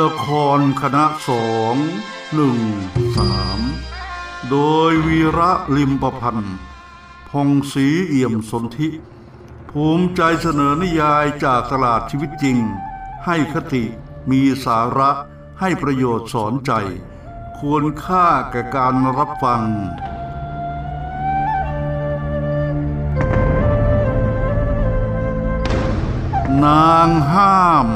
ละครคณะสองหนึ่งสามโดยวีระลิมประพันธ์พงศรีเอี่ยมสนธิภูมิใจเสนอนิยายจากตลาดชีวิตจริง ให้คติมีสาระให้ประโยชน์สอนใจ ควรค่าแก่การรับฟัง นางห้าม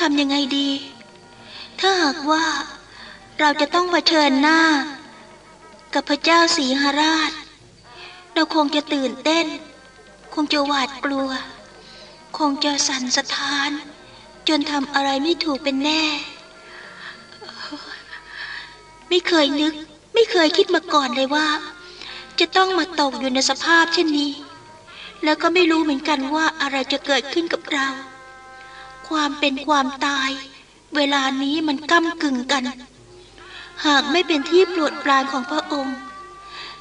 ทำยังไงดี ถ้าหากว่าเราจะต้องเผชิญหน้า กับพระเจ้าสีหราช เราคงจะตื่นเต้น คงจะหวาดกลัว คงจะสั่นสะท้าน จนทำอะไรไม่ถูกเป็นแน่ ไม่เคยนึก ไม่เคยคิดมาก่อนเลยว่า จะต้องมาตกอยู่ในสภาพเช่นนี้ แล้วก็ไม่รู้เหมือนกันว่าอะไรจะเกิดขึ้นกับเรา ความเป็นความตาย เวลานี้มันก้ากึ่งกัน หากไม่เป็นที่โปรดปรานของพระองค์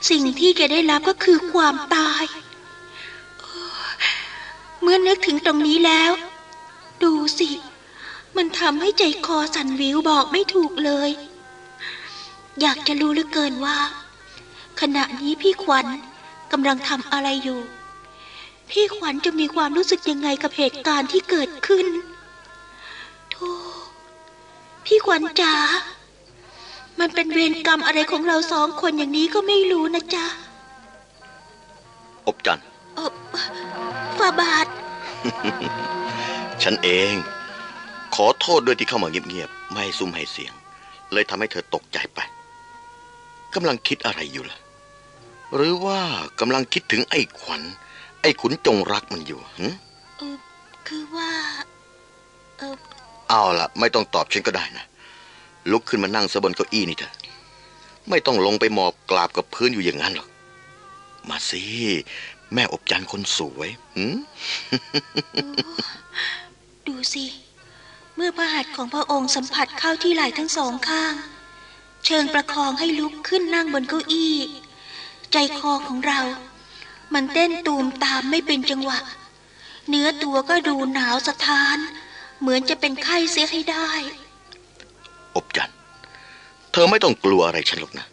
สิ่งที่แกได้รับก็คือความตาย เมื่อนึกถึงตรงนี้แล้ว ดูสิ มันทำให้ใจคอสั่นวิวบอกไม่ถูกเลย อยากจะรู้เหลือเกินว่า ขณะนี้พี่ขวัญกำลังทำอะไรอยู่พี่ขวัญจะมีความรู้สึกยังไงกับเหตุการณ์ที่เกิดขึ้น พี่ขวัญจ๋า มันเป็นเวรกรรมอะไรของเราสองคนอย่างนี้ก็ไม่รู้นะจ๊ะ อบจันทร์เออฝ่าบาท ฉันเอง ขอโทษด้วยที่เข้ามาเงียบๆ ไม่ให้ซุ่มให้เสียง เลยทำให้เธอตกใจไป กำลังคิดอะไรอยู่ล่ะ หรือว่ากำลังคิดถึงไอ้ขวัญ ไอ้ขุนจงรักมันอยู่หึเออคือว่า เออ เอาละไม่ต้องตอบฉันก็ได้นะ ลุกขึ้นมานั่งซะบนเก้าอี้นี่เถอะ ไม่ต้องลงไปหมอบกราบกับพื้นอยู่อย่างนั้นหรอก มาสิ แม่อบจันคนสวยหืมดูสิ เมื่อพระหัตถ์ของพระองค์สัมผัสเข้าที่ไหล่ทั้งสองข้าง เชิงประคองให้ลุกขึ้นนั่งบนเก้าอี้ ใจคอของเรา มันเต้นตูมตามไม่เป็นจังหวะ เนื้อตัวก็ดูหนาวสะท้าน เหมือนจะเป็นไข้เสียให้ได้ อบจันทร์เธอไม่ต้องกลัวอะไรฉันหรอกนะ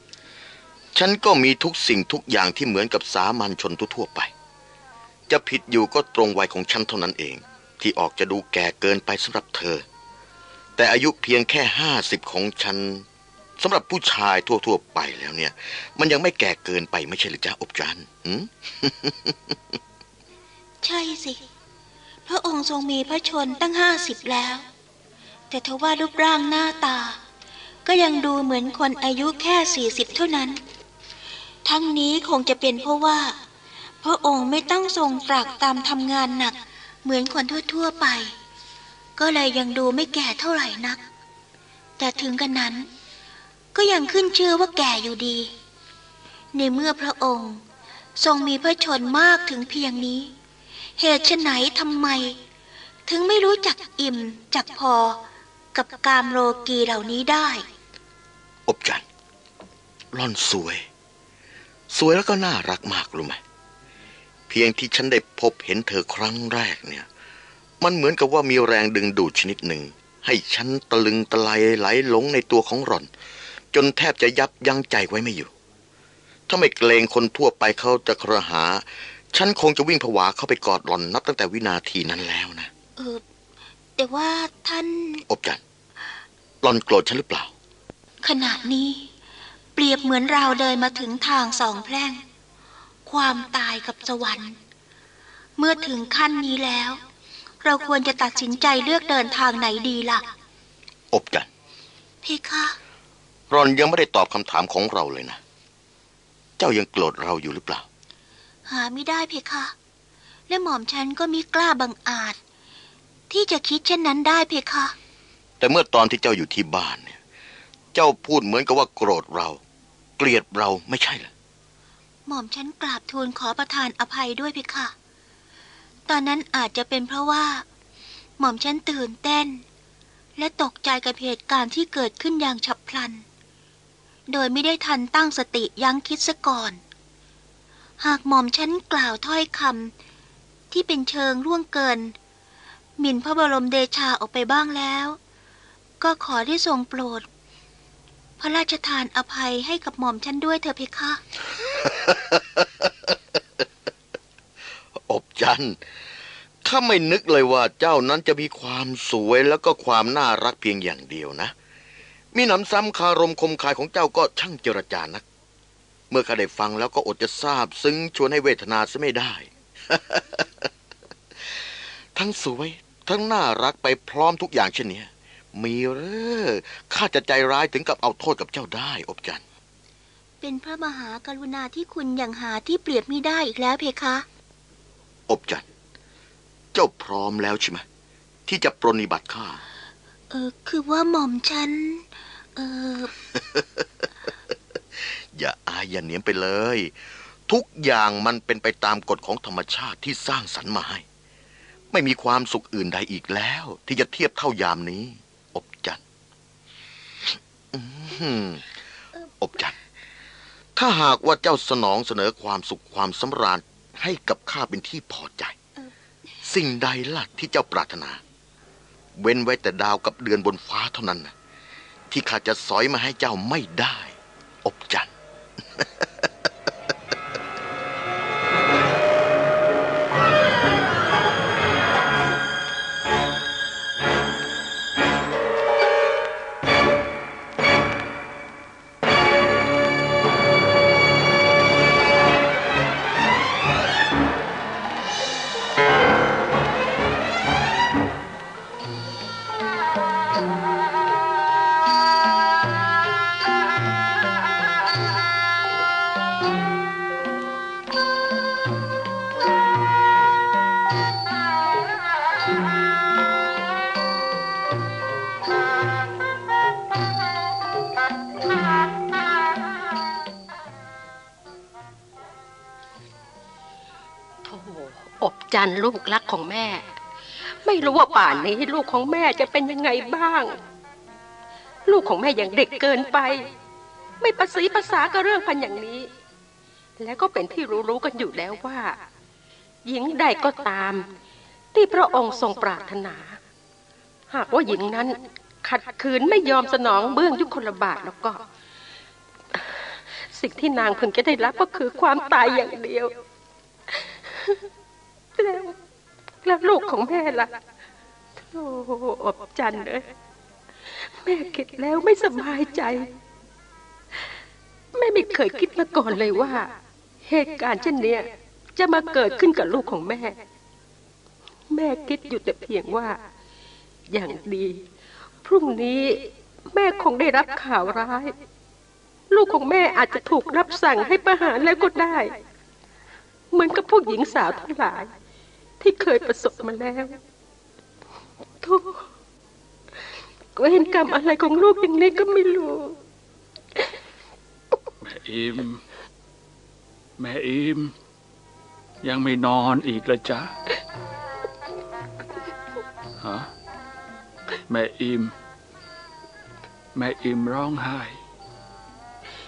ฉันก็มีทุกสิ่งทุกอย่างที่เหมือนกับสามัญชนทั่วๆไป จะผิดอยู่ก็ตรงวัยของฉันเท่านั้นเอง ที่ออกจะดูแก่เกินไปสำหรับเธอ แต่อายุเพียงแค่ห้าสิบของฉันสำหรับผู้ชายทั่ว ๆ ไปแล้วเนี่ย มันยังไม่แก่เกินไปไม่ใช่หรือจ๊ะอบจันทร์หืมใช่สิ พระองค์ทรงมีพระชนตั้งห้าสิบแล้ว แต่ทว่ารูปร่างหน้าตา ก็ยังดูเหมือนคนอายุแค่สี่สิบเท่านั้น ทั้งนี้คงจะเป็นเพราะว่า พระองค์ไม่ต้องทรงตรากตามทำงานหนักเหมือนคนทั่วๆไป ก็เลยยังดูไม่แก่เท่าไหร่นัก แต่ถึงกันนั้น ก็ยังขึ้นชื่อว่าแก่อยู่ดี ในเมื่อพระองค์ทรงมีพระชนมากถึงเพียงนี้ เหตุไฉนทำไม ถึงไม่รู้จักอิ่มจักพอกับกามโลกีเหล่านี้ได้ อบจันร์ร่อนสวย สวยแล้วก็น่ารักมากรู้ไหมเพียงที่ฉันได้พบเห็นเธอครั้งแรกเนี่ย มันเหมือนกับว่ามีแรงดึงดูดชนิดหนึ่ง ให้ฉันตะลึงตะไลไหลหลงในตัวของหล่อน จนแทบจะยับยั้งใจไว้ไม่อยู่ ถ้าไม่เกรงคนทั่วไปเขาจะครหา ฉันคงจะวิ่งผวาเข้าไปกอดหล่อนนับตั้งแต่วินาทีนั้นแล้วนะ เออ แต่ว่าท่าน อบจันทร์หลอนโกรธฉันหรือเปล่า ขณะนี้ เปรียบเหมือนเราเดินมาถึงทางสองแพร่ง ความตายกับสวรรค์ เมื่อถึงขั้นนี้แล้ว เราควรจะตัดสินใจเลือกเดินทางไหนดีล่ะ อบจันทร์เพคะหลอนยังไม่ได้ตอบคำถามของเราเลยนะ เจ้ายังโกรธเราอยู่หรือเปล่า หาไม่ได้เพคะ และหม่อมฉันก็มิกล้าบังอาจ ที่จะคิดเช่นนั้นได้เพคะ แต่เมื่อตอนที่เจ้าอยู่ที่บ้านเนี่ย เจ้าพูดเหมือนกับว่าโกรธเรา เกลียดเราไม่ใช่เหรอหม่อมฉันกราบทูลขอประทานอภัยด้วยเพคะ ตอนนั้นอาจจะเป็นเพราะว่า หม่อมฉันตื่นเต้น และตกใจกับเหตุการณ์ที่เกิดขึ้นอย่างฉับพลัน โดยไม่ได้ทันตั้งสติยั้งคิดซะก่อน หากหม่อมฉันกล่าวถ้อยคำที่เป็นเชิงล่วงเกิน หมิ่นพระบรมเดชาออกไปบ้างแล้ว ก็ขอได้ทรงโปรด พระราชทานอภัยให้กับหม่อมฉันด้วยเถอะเพคะ อบจันข้าไม่นึกเลยว่าเจ้านั้นจะมีความสวยแล้วก็ความน่ารักเพียงอย่างเดียวนะ มีหนำซ้ำคารมคมคายของเจ้าก็ช่างเจรจานัก เมื่อข้าได้ฟังแล้วก็อดจะทราบ ซึ้งชวนให้เวทนาซะไม่ได้ ทั้งสวย ทั้งน่ารักไปพร้อมทุกอย่างเช่นเนี้ยมีเหรอข้าจะใจร้ายถึงกับเอาโทษกับเจ้าได้อบจันทร์เป็นพระมหากรุณาที่คุณอย่างหาที่เปรียบไม่ได้อีกแล้วเพคะ อบจันทร์เจ้าพร้อมแล้วใช่ไหมที่จะปรนนิบัติข้า เออคือว่าหม่อมฉัน เออ อย่าอายอย่าเหนียมไปเลย ทุกอย่างมันเป็นไปตามกฎของธรรมชาติที่สร้างสรรค์มาให้ ไม่มีความสุขอื่นใดอีกแล้ว ที่จะเทียบเท่ายามนี้ อบจันอบจันถ้าหากว่าเจ้าสนองเสนอความสุขความสำราญให้กับข้าเป็นที่พอใจ สิ่งใดล่ะที่เจ้าปรารถนา เว้นไว้แต่ดาวกับเดือนบนฟ้าเท่านั้นนะที่ข้าจะสอยมาให้เจ้าไม่ได้ อบจันลูกรักของแม่ ไม่รู้ว่าป่านนี้ลูกของแม่จะเป็นยังไงบ้าง ลูกของแม่ยังเด็กเกินไป ไม่ประสีภาษากับเรื่องพันอย่างนี้ แล้วก็เป็นที่รู้ๆกันอยู่แล้วว่า หญิงใดก็ตาม ที่พระองค์ทรงปรารถนา หากว่าหญิงนั้นขัดขืนไม่ยอมสนองเบื้องยุคลบาทแล้วก็ สิ่งที่นางพึงจะได้รับก็คือความตายอย่างเดียว แล้วแล้วลูกของแม่ล่ะโอ้อบจันเอ้ยแม่คิดแล้วไม่สบายใจ แม่ไม่เคยคิดมาก่อนเลยว่า เหตุการณ์เช่นเนี้ยจะมาเกิดขึ้นกับลูกของแม่ แม่คิดอยู่แต่เพียงว่า อย่างดี พรุ่งนี้แม่คงได้รับข่าวร้าย ลูกของแม่อาจจะถูกรับสั่งให้ประหารแล้วก็ได้ เหมือนกับพวกหญิงสาวทั้งหลาย ที่เคยประสบมาแล้วโธ่เวรกรรมอะไรของลูกอย่างนี้ก็ไม่รู้ แม่อิม แม่อิม ยังไม่นอนอีกละจ๊ะฮะแม่อิม แม่อิมร้องไห้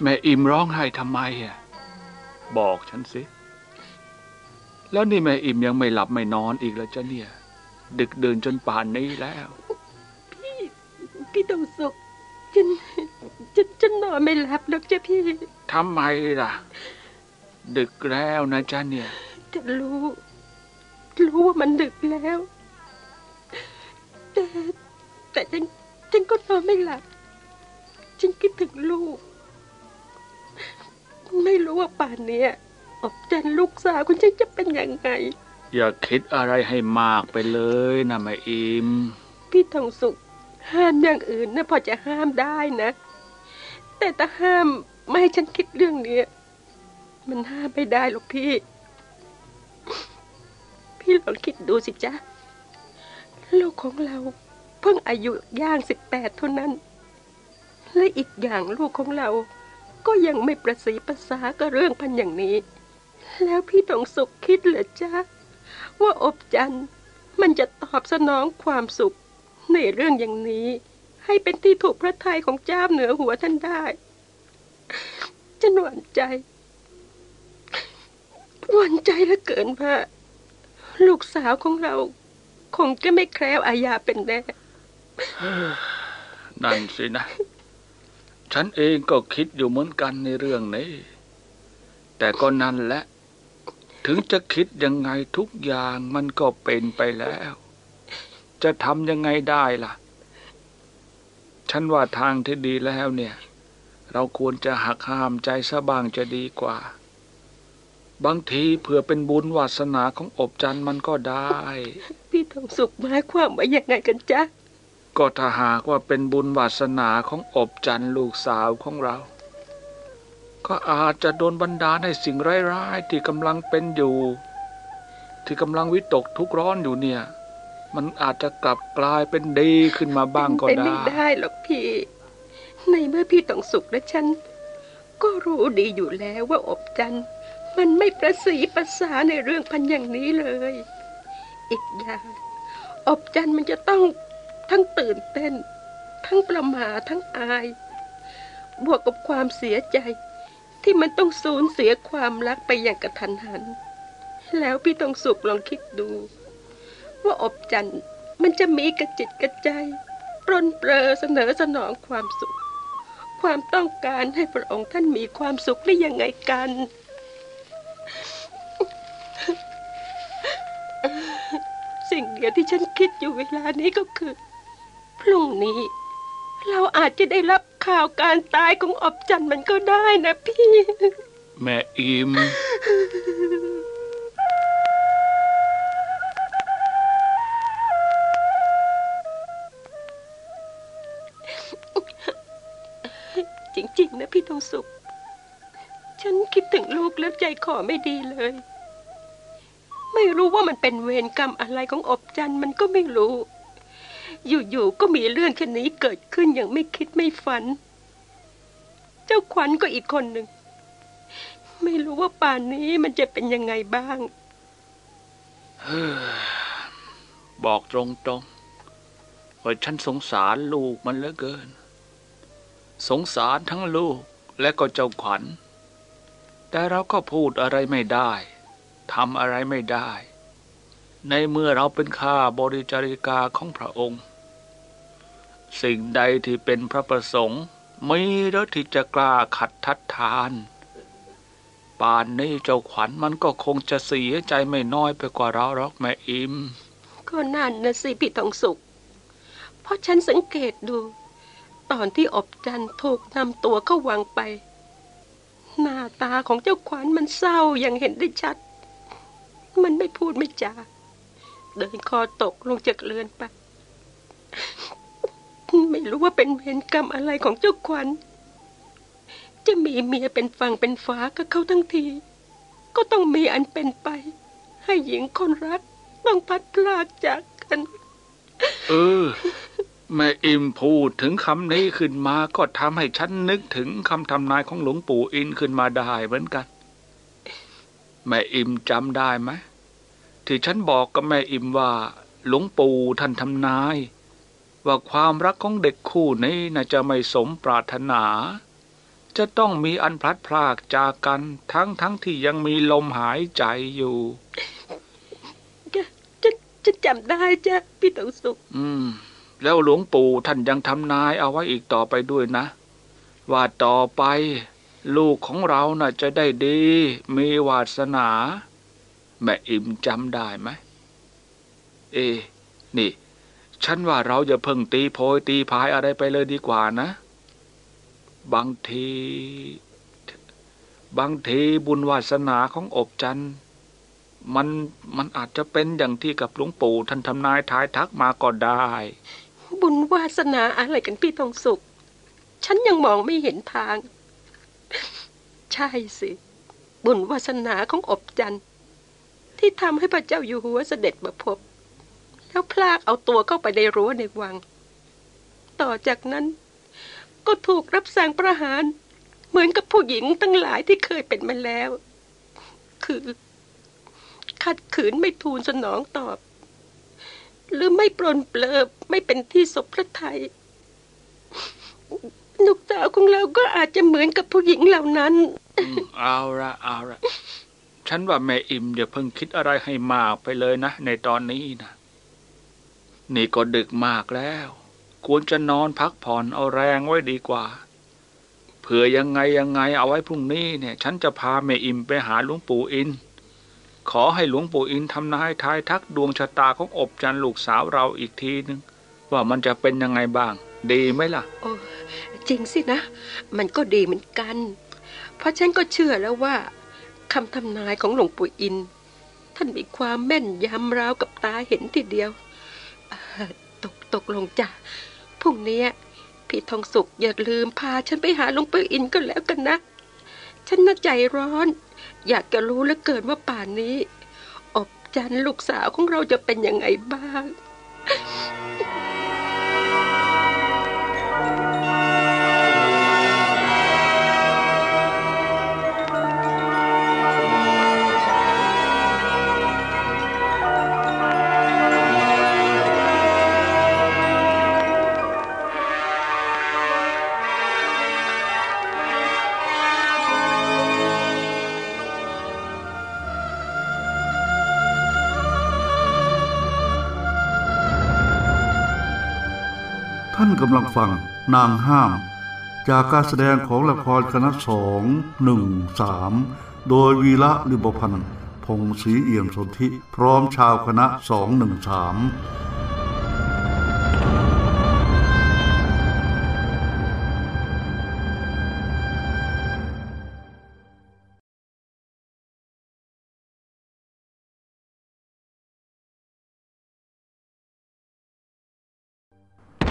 แม่อิมร้องไห้ทำไมอะ บอกฉันสิ แล้วนี่แม่อิมยังไม่หลับไม่นอนอีกแล้วจ้ะเนี่ย ดึกเดินจนป่านนี้แล้ว พี่ดงสุขฉันฉันฉันนอนไม่หลับหรอกจ้ะพี่ทำไมล่ะ ดึกแล้วนะจ๊ะเนี่ยจะรู้รู้ว่ามันดึกแล้ว แต่แต่ฉันฉันก็นอนไม่หลับ ฉันคิดถึงลูก ไม่รู้ว่าป่านเนี้ย อบจันลูกสาวคุณฉันจะเป็นยังไง อย่าคิดอะไรให้มากไปเลยนะแม่อิม พี่ทองสุข ห้ามอย่างอื่นนะพอจะห้ามได้นะ แต่ถ้าห้ามไม่ให้ฉันคิดเรื่องเนี้ยมันห้ามไม่ได้หรอกพี่ พี่ลองคิดดูสิจ๊ะลูกของเรา เพิ่งอายุย่างสิบแปดเท่านั้น และอีกอย่างลูกของเราก็ยังไม่ประสีภาษากับเรื่องพันอย่างนี้ แล้วพี่ต้องสุขคิดเหรอจ๊ะ ว่าอบจันมันจะตอบสนองความสุข ในเรื่องอย่างนี้ ให้เป็นที่ถูกพระทัยของเจ้าเหนือหัวท่านได้จะหวั่นใจหวั่นใจเหลือเกินว่าลูกสาวของเรา คงจะไม่แคล้วอาญาเป็นแน่นั่นสินะ ฉันเองก็คิดอยู่เหมือนกันในเรื่องนี้ แต่ก็นั่นแหละ ถึงจะคิดยังไงทุกอย่างมันก็เป็นไปแล้ว จะทำยังไงได้ล่ะ ฉันว่าทางที่ดีแล้วเนี่ย เราควรจะหักห้ามใจซะบ้างจะดีกว่า บางทีเผื่อเป็นบุญวาสนาของอบจันทร์มันก็ได้ พี่ทองสุขหมายความว่ายังไงกันจ๊ะก็ถ้าหากว่าเป็นบุญวาสนาของอบจันทร์ลูกสาวของเรา ก็อาจจะโดนบันดาลให้สิ่งร้ายๆที่กำลังเป็นอยู่ ที่กำลังวิตกทุกร้อนอยู่เนี่ย มันอาจจะกลับกลายเป็นดีขึ้นมาบ้างก็เป็นได้ไม่ได้หรอกพี่ ในเมื่อพี่ต้องสุขและฉัน ก็รู้ดีอยู่แล้วว่าอบจันทร์มันไม่ประสีประสาในเรื่องพันอย่างนี้เลย อีกอย่าง อบจันทร์มันจะต้องทั้งตื่นเต้น ทั้งประหมาทั้งอาย บวกกับความเสียใจ ที่มันต้องสูญเสียความรักไปอย่างกระทันหัน แล้วพี่ต้องสุขลองคิดดู ว่าอบจันทร์มันจะมีกระจิตกระใจปรนเปรอเสนอสนองความสุข ความต้องการให้พระองค์ท่านมีความสุขได้ยังไงกันสิ่งเดียวที่ฉันคิดอยู่เวลานี้ก็คือ พรุ่งนี้ เราอาจจะได้รับข่าวการตายของอบจันทร์มันก็ได้นะพี่ แม่อิมจริง ๆ นะพี่ทองสุข ฉันคิดถึงลูกแล้วใจคอไม่ดีเลย ไม่รู้ว่ามันเป็นเวรกรรมอะไรของอบจันทร์มันก็ไม่รู้ อยู่ๆก็มีเรื่องแค่นี้เกิดขึ้นอย่างไม่คิดไม่ฝัน เจ้าขวัญก็อีกคนหนึ่ง ไม่รู้ว่าป่านนี้มันจะเป็นยังไงบ้าง บอกตรงๆว่าฉันสงสารลูกมันเหลือเกิน สงสารทั้งลูกและก็เจ้าขวัญ แต่เราก็พูดอะไรไม่ได้ทำอะไรไม่ได้ ในเมื่อเราเป็นข้าบริจาริกาของพระองค์ สิ่งใดที่เป็นพระประสงค์มีแล้วที่จะกล้าขัดทัดทาน ป่านนี้เจ้าขวัญมันก็คงจะเสียใจไม่น้อยไปกว่าเราหรอกแม่อิม ก็นั่นนะสิพี่ทองสุข เพราะฉันสังเกตดู ตอนที่อบจันทร์ถูกนำตัวเข้าวังไป หน้าตาของเจ้าขวัญมันเศร้าอย่างเห็นได้ชัด มันไม่พูดไม่จาเดินคอตกลงจากเรือนไป ไม่รู้ว่าเป็นเวรกรรมอะไรของเจ้าขวัญ จะมีเมียเป็นฝั่งเป็นฟ้ากับเขาทั้งที ก็ต้องมีอันเป็นไป ให้หญิงคนรักต้องพัดพลากจากกัน เออ แม่อิมพูดถึงคำนี้ขึ้นมาก็ทำให้ฉันนึกถึงคำทำนายของหลวงปู่อินขึ้นมาได้เหมือนกัน แม่อิมจำได้ไหมที่ฉันบอกกับแม่อิมว่า หลวงปู่ท่านทำนาย ว่าความรักของเด็กคู่นี้น่าจะไม่สมปรารถนา จะต้องมีอันพลัดพรากจากกันทั้งทั้งที่ยังมีลมหายใจอยู่จะจะจะจำได้จ้ะพี่ตองสุข อืม แล้วหลวงปู่ท่านยังทำนายเอาไว้อีกต่อไปด้วยนะ ว่าต่อไป ลูกของเราน่ะจะได้ดี มีวาสนา แม่อิมจำได้ไหม เอ๊ะนี่ ฉันว่าเราจะเพิ่งตีโพยตีพายอะไรไปเลยดีกว่านะ บางที บางทีบุญวาสนาของอบจันมันมันอาจจะเป็นอย่างที่กับหลวงปู่ท่านทำนายทายทักมาก็ได้ บุญวาสนาอะไรกันพี่ทองสุข ฉันยังมองไม่เห็นทาง ใช่สิ บุญวาสนาของอบจันที่ทำให้พระเจ้าอยู่หัวเสด็จมาพบ แล้วพลากเอาตัวเข้าไปในรั้วในวัง ต่อจากนั้น ก็ถูกรับสั่งประหาร เหมือนกับผู้หญิงตั้งหลายที่เคยเป็นมาแล้ว คือขัดขืนไม่ทูลสนองตอบ หรือไม่ปรนเปลิบไม่เป็นที่สบพระไทัยลูกสาวของเราก็อาจจะเหมือนกับผู้หญิงเหล่านั้นอืมเอาละเอาละฉันว่าแม่อิมอย่าเพิ่งคิดอะไรให้มากไปเลยนะ ในตอนนี้นะ นี่ก็ดึกมากแล้ว ควรจะนอนพักผ่อนเอาแรงไว้ดีกว่า เผื่อยังไงยังไงเอาไว้พรุ่งนี้เนี่ย ฉันจะพาแม่อิมไปหาหลวงปู่อิน ขอให้หลวงปู่อินทำนายทายทักดวงชะตาของอบจันลูกสาวเราอีกทีนึง ว่ามันจะเป็นยังไงบ้าง ดีไหมล่ะ โอ้จริงสินะ มันก็ดีเหมือนกัน เพราะฉันก็เชื่อแล้วว่าคำทำนายของหลวงปู่อิน ท่านมีความแม่นยำราวกับตาเห็นทีเดียว ตกตกลงจ้ะพรุ่งนี้พี่ทองสุกอย่าลืมพาฉันไปหาหลวงปู่อินก็แล้วกันนะ ฉันน่าใจร้อน อยากจะรู้เหลือเกินว่าป่านนี้ อบจันลูกสาวของเราจะเป็นยังไงบ้าง ท่านกำลังฟังนางห้าม จากการแสดงของละครคณะสองหนึ่งสามโดยวีระลิบพันธ์พงศรีเอี่ยมสนธิพร้อมชาวคณะสองหนึ่งสาม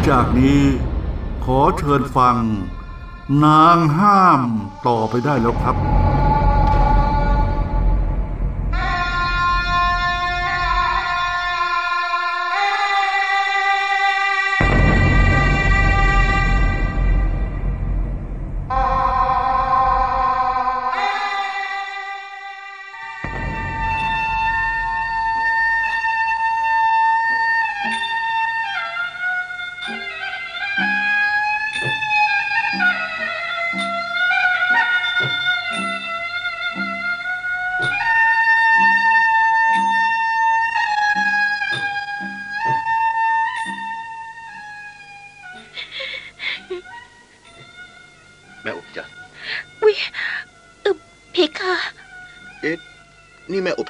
จากนี้ขอเชิญฟัง นางห้ามต่อไปได้แล้วครับ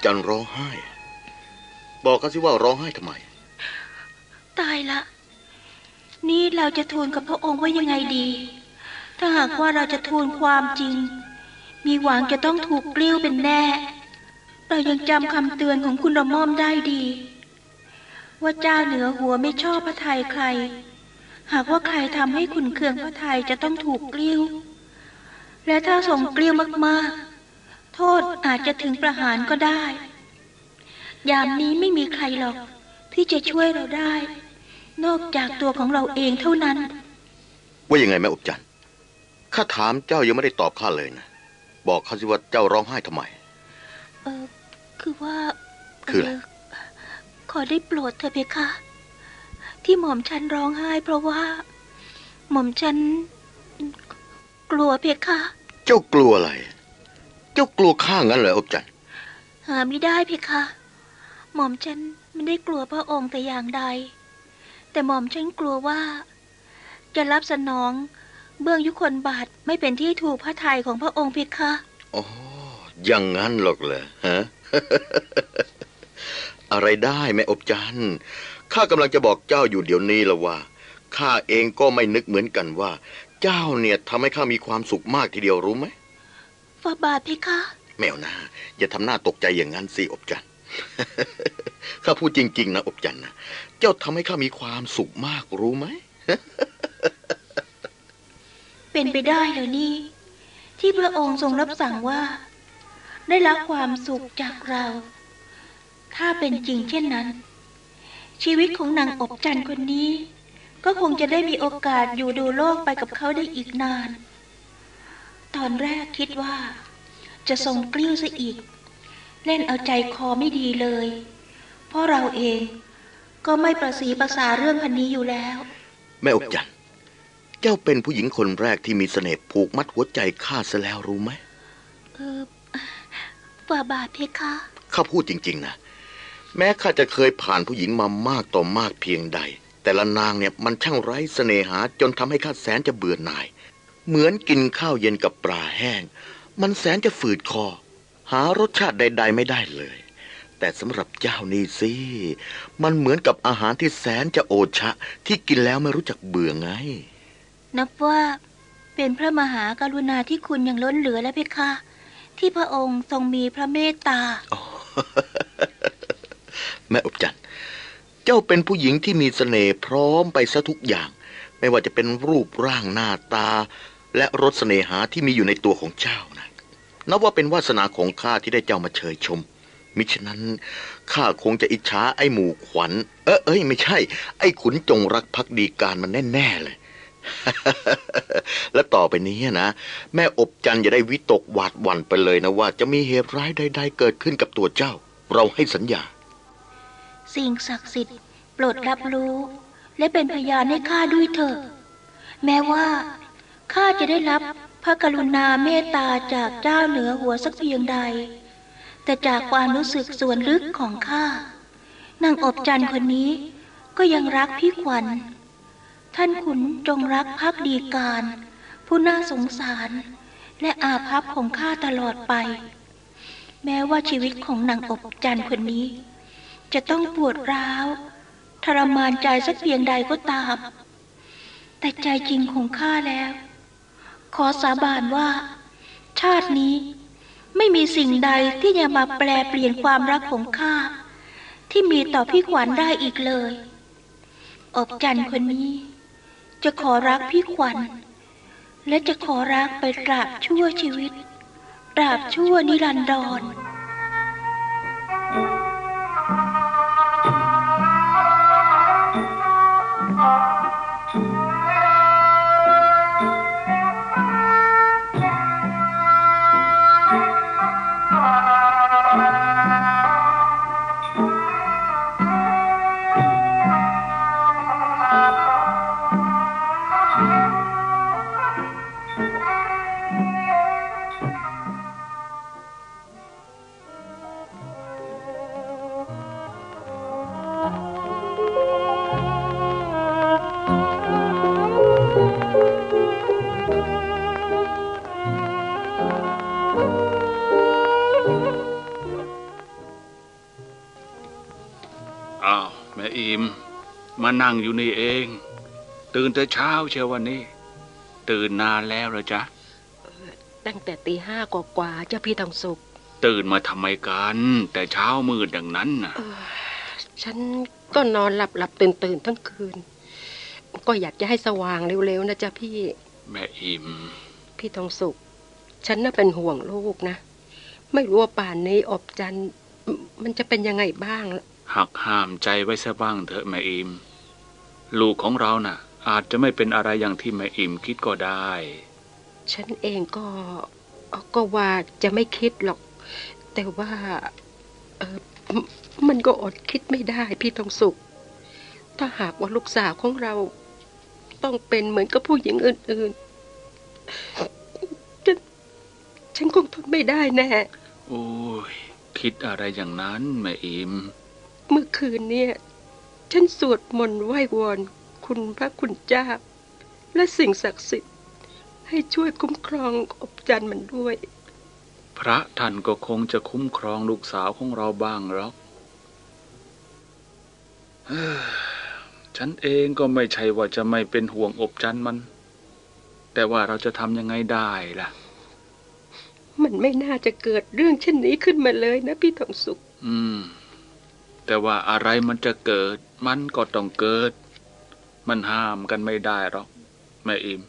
จันทร์ร้องไห้ บอกกันสิว่าร้องไห้ทำไม ตายละ นี่เราจะทูลกับพระองค์ว่ายังไงดี ถ้าหากว่าเราจะทูลความจริง มีหวังจะต้องถูกกลิ้วเป็นแน่ เรายังจำคำเตือนของคุณระม่อมได้ดี ว่าเจ้าเหนือหัวไม่ชอบพระทัยใคร หากว่าใครทำให้ขุนเคืองพระทัยจะต้องถูกกลิ้ว และถ้าส่งกลิ้วมากๆ โทษอาจจะถึงประหารก็ได้ ยามนี้ไม่มีใครหรอก ที่จะช่วยเราได้ นอกจากตัวของเราเองเท่านั้น ว่ายังไงแม่อบจันทร์ข้าถามเจ้ายังไม่ได้ตอบข้าเลยนะ บอกข้าสิว่าเจ้าร้องไห้ทำไม เออคือว่าคืออะไรเขอได้โปรดเถอะเพคะ ที่หม่อมฉันร้องไห้ เพราะว่า หม่อมฉัน กลัวเพคะ เจ้ากลัวอะไร เจ้ากลัวข้างั้นเหรออบจันทร์หาไม่ได้เพคะ หม่อมฉันไม่ได้กลัวพระองค์แต่อย่างใด แต่หม่อมฉันกลัวว่า จะรับสนองเบื้องยุคนบาทไม่เป็นที่ถูกพระทัยของพระองค์เพคะอ๋ออย่างนั้นหรอกเหรอฮะอะไรได้แม่อบจันทร์ข้ากำลังจะบอกเจ้าอยู่เดี๋ยวนี้ละว่าข้าเองก็ไม่นึกเหมือนกันว่า เจ้าเนี่ยทำให้ข้ามีความสุขมากทีเดียวรู้ไหมฝ่าบาทเพคะ แมวนะอย่าทำหน้าตกใจอย่างนั้นสิอบจันทร์ข้าพูดจริง ๆ นะอบจันทร์นะเจ้าทำให้ข้ามีความสุขมากรู้ไหม เป็นไปได้เหรอนี่ ที่พระองค์ทรงรับสั่งว่า ได้รับความสุขจากเรา ถ้าเป็นจริงเช่นนั้น ชีวิตของนางอบจันทร์คนนี้ ก็คงจะได้มีโอกาสอยู่ดูโลกไปกับเขาได้อีกนาน ตอนแรกคิดว่า จะทรงกลิ้วซะอีก เล่นเอาใจคอไม่ดีเลย เพราะเราเองก็ไม่ประสีภาษาเรื่องพันนี้อยู่แล้ว แม่อบจันทร์เจ้าเป็นผู้หญิงคนแรกที่มีเสน่ห์ผูกมัดหัวใจข้าซะแล้วรู้ไหมเออฝ่าบาทเพคะข้าพูดจริง ๆ นะ แม้ข้าจะเคยผ่านผู้หญิงมามากต่อมากเพียงใด แต่ละนางเนี่ยมันช่างไร้เสน่หาจนทำให้ข้าแสนจะเบื่อหน่าย เหมือนกินข้าวเย็นกับปลาแห้ง มันแสนจะฝืดคอ หารสชาติใด ๆ ไม่ได้เลย แต่สำหรับเจ้านี่สิ มันเหมือนกับอาหารที่แสนจะโอชะ ที่กินแล้วไม่รู้จักเบื่อไง นับว่าเป็นพระมหากรุณาที่คุณอย่างล้นเหลือแล้วเพคะ ที่พระองค์ทรงมีพระเมตตา แม่อบจันทร์เจ้าเป็นผู้หญิงที่มีเสน่ห์พร้อมไปซะทุกอย่าง ไม่ว่าจะเป็นรูปร่างหน้าตา และรสเสน่หาที่มีอยู่ในตัวของเจ้านะนับว่าเป็นวาสนาของข้าที่ได้เจ้ามาเชยชม มิฉะนั้นข้าคงจะอิจฉาไอ้หมู่ขวัญ เออเอ้ยไม่ใช่ ไอ้ขุนจงรักภักดีการมันแน่ๆเลย และต่อไปนี้นะ แม่อบจันย์อย่าได้วิตกหวาดหวั่นไปเลยนะว่า จะมีเหตุร้ายใดๆเกิดขึ้นกับตัวเจ้า เราให้สัญญา สิ่งศักดิ์สิทธิ์โปรดรับรู้ และเป็นพยานให้ข้าด้วยเถอะแม้ว่า ข้าจะได้รับพระกรุณาเมตตาจากเจ้าเหนือหัวสักเพียงใด แต่จากความรู้สึกส่วนลึกของข้านางอบจันคนนี้ก็ยังรักพี่ขวัญ ท่านขุนจงรักภักดีการ ผู้น่าสงสารและอาภัพของข้าตลอดไป แม้ว่าชีวิตของนางอบจันคนนี้ จะต้องปวดร้าวทรมานใจสักเพียงใดก็ตาม แต่ใจจริงของข้าแล้ว ขอสาบานว่า ชาตินี้ไม่มีสิ่งใดที่จะมาแปลเปลี่ยนความรักของข้าที่มีต่อพี่ขวัญได้อีกเลย อบจันคนนี้ จะขอรักพี่ขวัญ และจะขอรักไปตราบชั่วชีวิตตราบชั่วนิรันดรอ อิมมานั่งอยู่นี่เอง ตื่นแต่เช้าเชียววันนี้ ตื่นนานแล้วเหรอจ๊ะ ตั้งแต่ตีห้ากว่าๆเจ้าพี่ทองสุข ตื่นมาทำไมกัน แต่เช้ามืดอย่างนั้นน่ะฉันก็นอนหลับหลับตื่นตื่นๆทั้งคืน ก็อยากจะให้สว่างเร็วๆนะจ๊ะพี่ แม่อิมพี่ทองสุข ฉันน่ะเป็นห่วงลูกนะ ไม่รู้ว่าป่านนี้อบจันทร์มมันจะเป็นยังไงบ้าง หักห้ามใจไว้ซะบ้างเถอะแม่อิม ลูกของเราน่ะ อาจจะไม่เป็นอะไรอย่างที่แม่อิมคิดก็ได้ ฉันเองก็ก็ว่าจะไม่คิดหรอก แต่ว่าเออมมันก็อดคิดไม่ได้พี่ทองสุข ถ้าหากว่าลูกสาวของเรา ต้องเป็นเหมือนกับผู้หญิงอื่นๆ ฉันฉันคงทนไม่ได้แน่ โอ้ย คิดอะไรอย่างนั้นแม่อิม เมื่อคืนเนี่ย ฉันสวดมนต์ไหว้วอนคุณพระคุณเจ้า และสิ่งศักดิ์สิทธิ์ ให้ช่วยคุ้มครองอบจันทร์มันด้วย พระท่านก็คงจะคุ้มครองลูกสาวของเราบ้างหรอกฉันเองก็ไม่ใช่ว่าจะไม่เป็นห่วงอบจันทร์มัน แต่ว่าเราจะทำยังไงได้ล่ะ มันไม่น่าจะเกิดเรื่องเช่นนี้ขึ้นมาเลยนะพี่ทองสุข อืม แต่ว่าอะไรมันจะเกิด มันก็ต้องเกิด มันห้ามกันไม่ได้หรอกแม่อิม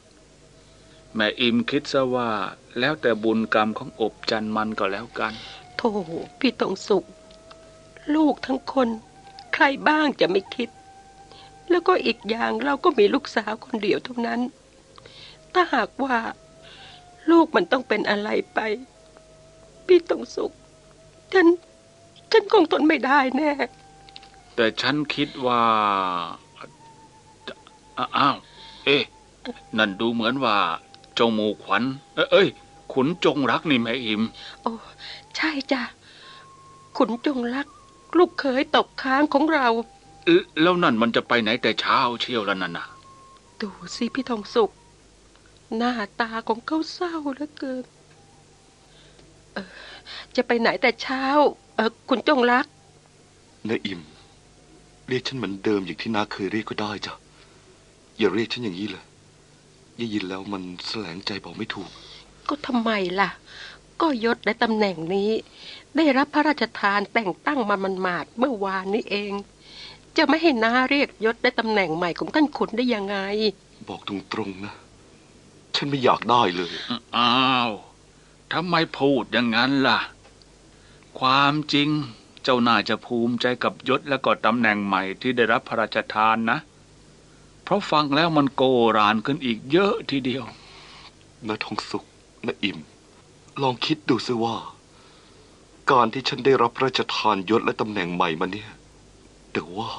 แม่อิมคิดซะว่า แล้วแต่บุญกรรมของอบจันมันก็แล้วกัน โธ่พี่ทองสุข ลูกทั้งคน ใครบ้างจะไม่คิด แล้วก็อีกอย่างเราก็มีลูกสาวคนเดียวเท่านั้น ถ้าหากว่า ลูกมันต้องเป็นอะไรไป พี่ทองสุขฉัน ฉันคงทนไม่ได้แน่ แต่ฉันคิดว่า อ้าอ้าวเอ๊ะ นั่นดูเหมือนว่าเจ้าหมูขวัญเอ้ยเอ้ย ขุนจงรักนี่แม่อิม โอ้ใช่จ้ะ ขุนจงรัก ลูกเคยตกค้างของเราเอ๊ะแล้วนั่นมันจะไปไหนแต่เช้าเชียวแล้วนั่นน่ะ ดูสิพี่ทองสุข หน้าตาของเขาเศร้าเหลือเกิน เออ จะไปไหนแต่เช้า เออคุณจงรักนาอิมเรียกฉันเหมือนเดิมอย่างที่น้าเคยเรียกก็ได้จ้ะ อย่าเรียกฉันอย่างนี้เลยได้ยินแล้วมันแสลงใจบอกไม่ถูก ก็ทำไมล่ะ ก็ยศและตำแหน่งนี้ ได้รับพระราชทานแต่งตั้งมามันมาดๆเมื่อวานนี้เอง จะไม่ให้น้าเรียกยศและตำแหน่งใหม่ของท่านขุนได้ยังไง บอกตรงๆนะ ฉันไม่อยากได้เลย อ้าวทำไมพูดอย่างนั้นล่ะ ความจริงเจ้าน่าจะภูมิใจกับยศและก็ตำแหน่งใหม่ที่ได้รับพระราชทานนะ เพราะฟังแล้วมันโกรานขึ้นอีกเยอะทีเดียวนาทองสุขนาอิมลองคิดดูซิว่า การที่ฉันได้รับพระราชทานยศและตำแหน่งใหม่มาเนี่ย แต่ว่า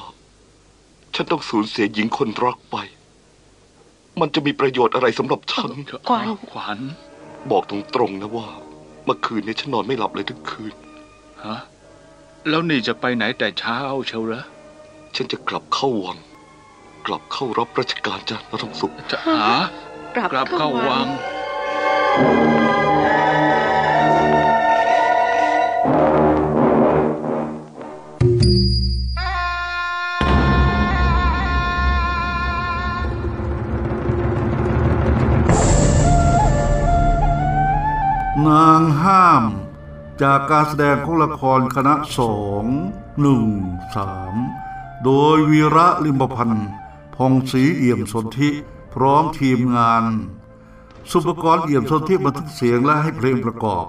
ฉันต้องสูญเสียหญิงคนรักไป มันจะมีประโยชน์อะไรสำหรับฉันขวัญ ขวัญ บอกตรงๆนะว่า เมื่อคืนนี้ฉันนอนไม่หลับเลยทั้งคืน ฮะแล้วนี่จะไปไหนแต่เช้าเชียวเหรอฉันจะกลับเข้าวัง กลับเข้ารับราชการจ้ะนาทองสุขจะหากลับกลับเข้าวัง จากการแสดงของละครคณะสองหนึ่งสามโดยวีระลิมพันธ์พองศรีเอี่ยมสนธิพร้อมทีมงาน สุปกรณ์เอี่ยมสนธิบันทึกเสียงและให้เพลงประกอบ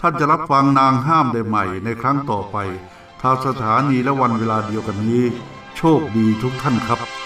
ท่านจะรับฟังนางห้ามได้ใหม่ในครั้งต่อไป ทางสถานีและวันเวลาเดียวกันนี้ โชคดีทุกท่านครับ